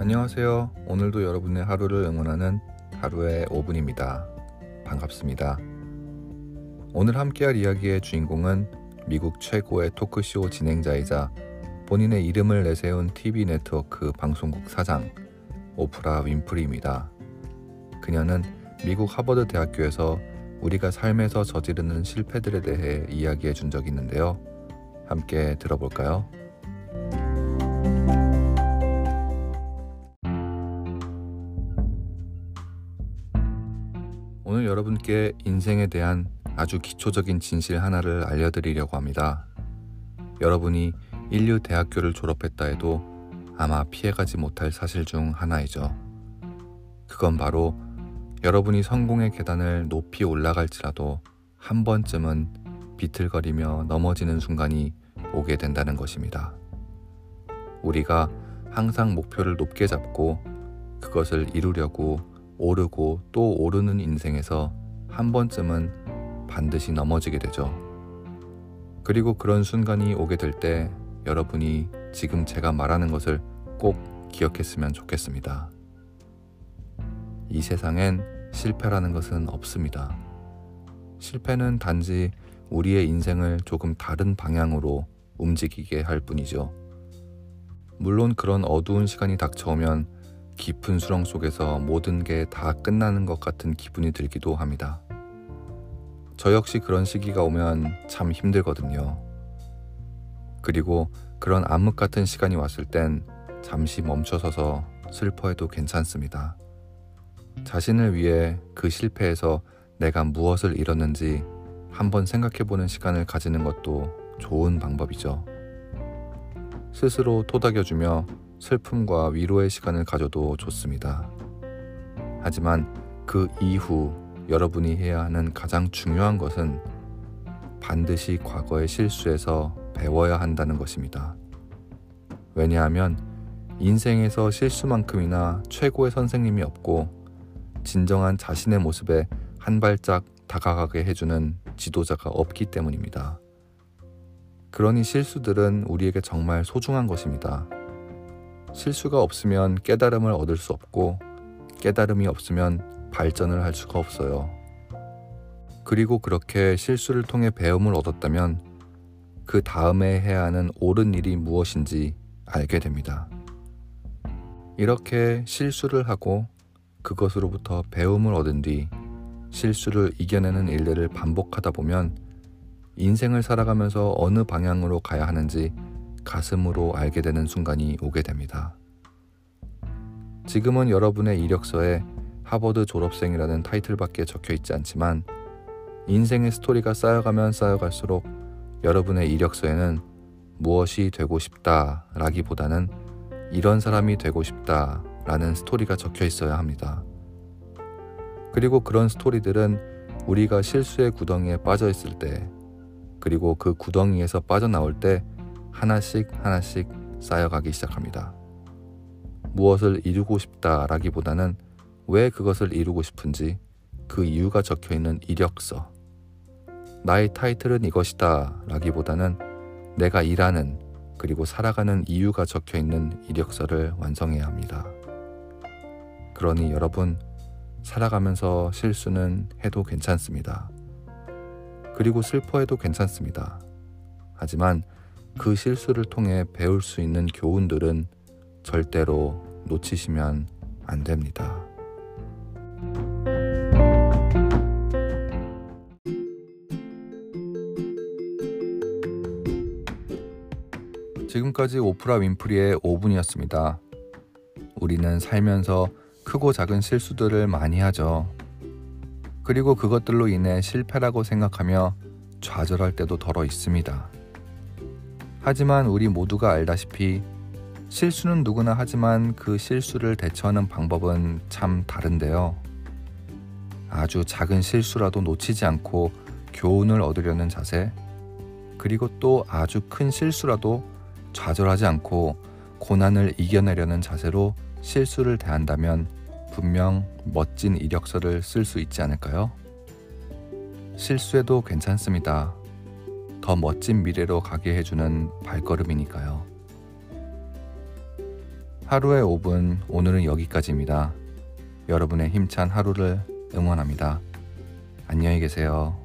안녕하세요. 오늘도 여러분의 하루를 응원하는 하루의 5분입니다. 반갑습니다. 오늘 함께할 이야기의 주인공은 미국 최고의 토크쇼 진행자이자 본인의 이름을 내세운 TV 네트워크 방송국 사장 오프라 윈프리입니다. 그녀는 미국 하버드 대학교에서 우리가 삶에서 저지르는 실패들에 대해 이야기해 준 적이 있는데요. 함께 들어볼까요? 여러분께 인생에 대한 아주 기초적인 진실 하나를 알려드리려고 합니다. 여러분이 인류 대학교를 졸업했다 해도 아마 피해가지 못할 사실 중 하나이죠. 그건 바로 여러분이 성공의 계단을 높이 올라갈지라도 한 번쯤은 비틀거리며 넘어지는 순간이 오게 된다는 것입니다. 우리가 항상 목표를 높게 잡고 그것을 이루려고 오르고 또 오르는 인생에서 한 번쯤은 반드시 넘어지게 되죠. 그리고 그런 순간이 오게 될 때 여러분이 지금 제가 말하는 것을 꼭 기억했으면 좋겠습니다. 이 세상엔 실패라는 것은 없습니다. 실패는 단지 우리의 인생을 조금 다른 방향으로 움직이게 할 뿐이죠. 물론 그런 어두운 시간이 닥쳐오면 깊은 수렁 속에서 모든 게 다 끝나는 것 같은 기분이 들기도 합니다. 저 역시 그런 시기가 오면 참 힘들거든요. 그리고 그런 암흑 같은 시간이 왔을 땐 잠시 멈춰서서 슬퍼해도 괜찮습니다. 자신을 위해 그 실패에서 내가 무엇을 잃었는지 한번 생각해보는 시간을 가지는 것도 좋은 방법이죠. 스스로 토닥여주며 슬픔과 위로의 시간을 가져도 좋습니다. 하지만 그 이후 여러분이 해야 하는 가장 중요한 것은 반드시 과거의 실수에서 배워야 한다는 것입니다. 왜냐하면 인생에서 실수만큼이나 최고의 선생님이 없고 진정한 자신의 모습에 한 발짝 다가가게 해주는 지도자가 없기 때문입니다. 그러니 실수들은 우리에게 정말 소중한 것입니다. 실수가 없으면 깨달음을 얻을 수 없고 깨달음이 없으면 발전을 할 수가 없어요. 그리고 그렇게 실수를 통해 배움을 얻었다면 그 다음에 해야 하는 옳은 일이 무엇인지 알게 됩니다. 이렇게 실수를 하고 그것으로부터 배움을 얻은 뒤 실수를 이겨내는 일들을 반복하다 보면 인생을 살아가면서 어느 방향으로 가야 하는지 가슴으로 알게 되는 순간이 오게 됩니다. 지금은 여러분의 이력서에 하버드 졸업생이라는 타이틀밖에 적혀 있지 않지만 인생의 스토리가 쌓여가면 쌓여갈수록 여러분의 이력서에는 무엇이 되고 싶다 라기보다는 이런 사람이 되고 싶다 라는 스토리가 적혀 있어야 합니다. 그리고 그런 스토리들은 우리가 실수의 구덩이에 빠져 있을 때, 그리고 그 구덩이에서 빠져나올 때 하나씩 하나씩 쌓여가기 시작합니다. 무엇을 이루고 싶다라기보다는 왜 그것을 이루고 싶은지 그 이유가 적혀 있는 이력서. 나의 타이틀은 이것이다 라기보다는 내가 일하는 그리고 살아가는 이유가 적혀 있는 이력서를 완성해야 합니다. 그러니 여러분, 살아가면서 실수는 해도 괜찮습니다. 그리고 슬퍼해도 괜찮습니다. 하지만 그 실수를 통해 배울 수 있는 교훈들은 절대로 놓치시면 안 됩니다. 지금까지 오프라 윈프리의 5분이었습니다. 우리는 살면서 크고 작은 실수들을 많이 하죠. 그리고 그것들로 인해 실패라고 생각하며 좌절할 때도 덜어 있습니다. 하지만 우리 모두가 알다시피 실수는 누구나 하지만 그 실수를 대처하는 방법은 참 다른데요. 아주 작은 실수라도 놓치지 않고 교훈을 얻으려는 자세, 그리고 또 아주 큰 실수라도 좌절하지 않고 고난을 이겨내려는 자세로 실수를 대한다면 분명 멋진 이력서를 쓸 수 있지 않을까요? 실수해도 괜찮습니다. 더 멋진 미래로 가게 해주는 발걸음이니까요. 하루의 5분 오늘은 여기까지입니다. 여러분의 힘찬 하루를 응원합니다. 안녕히 계세요.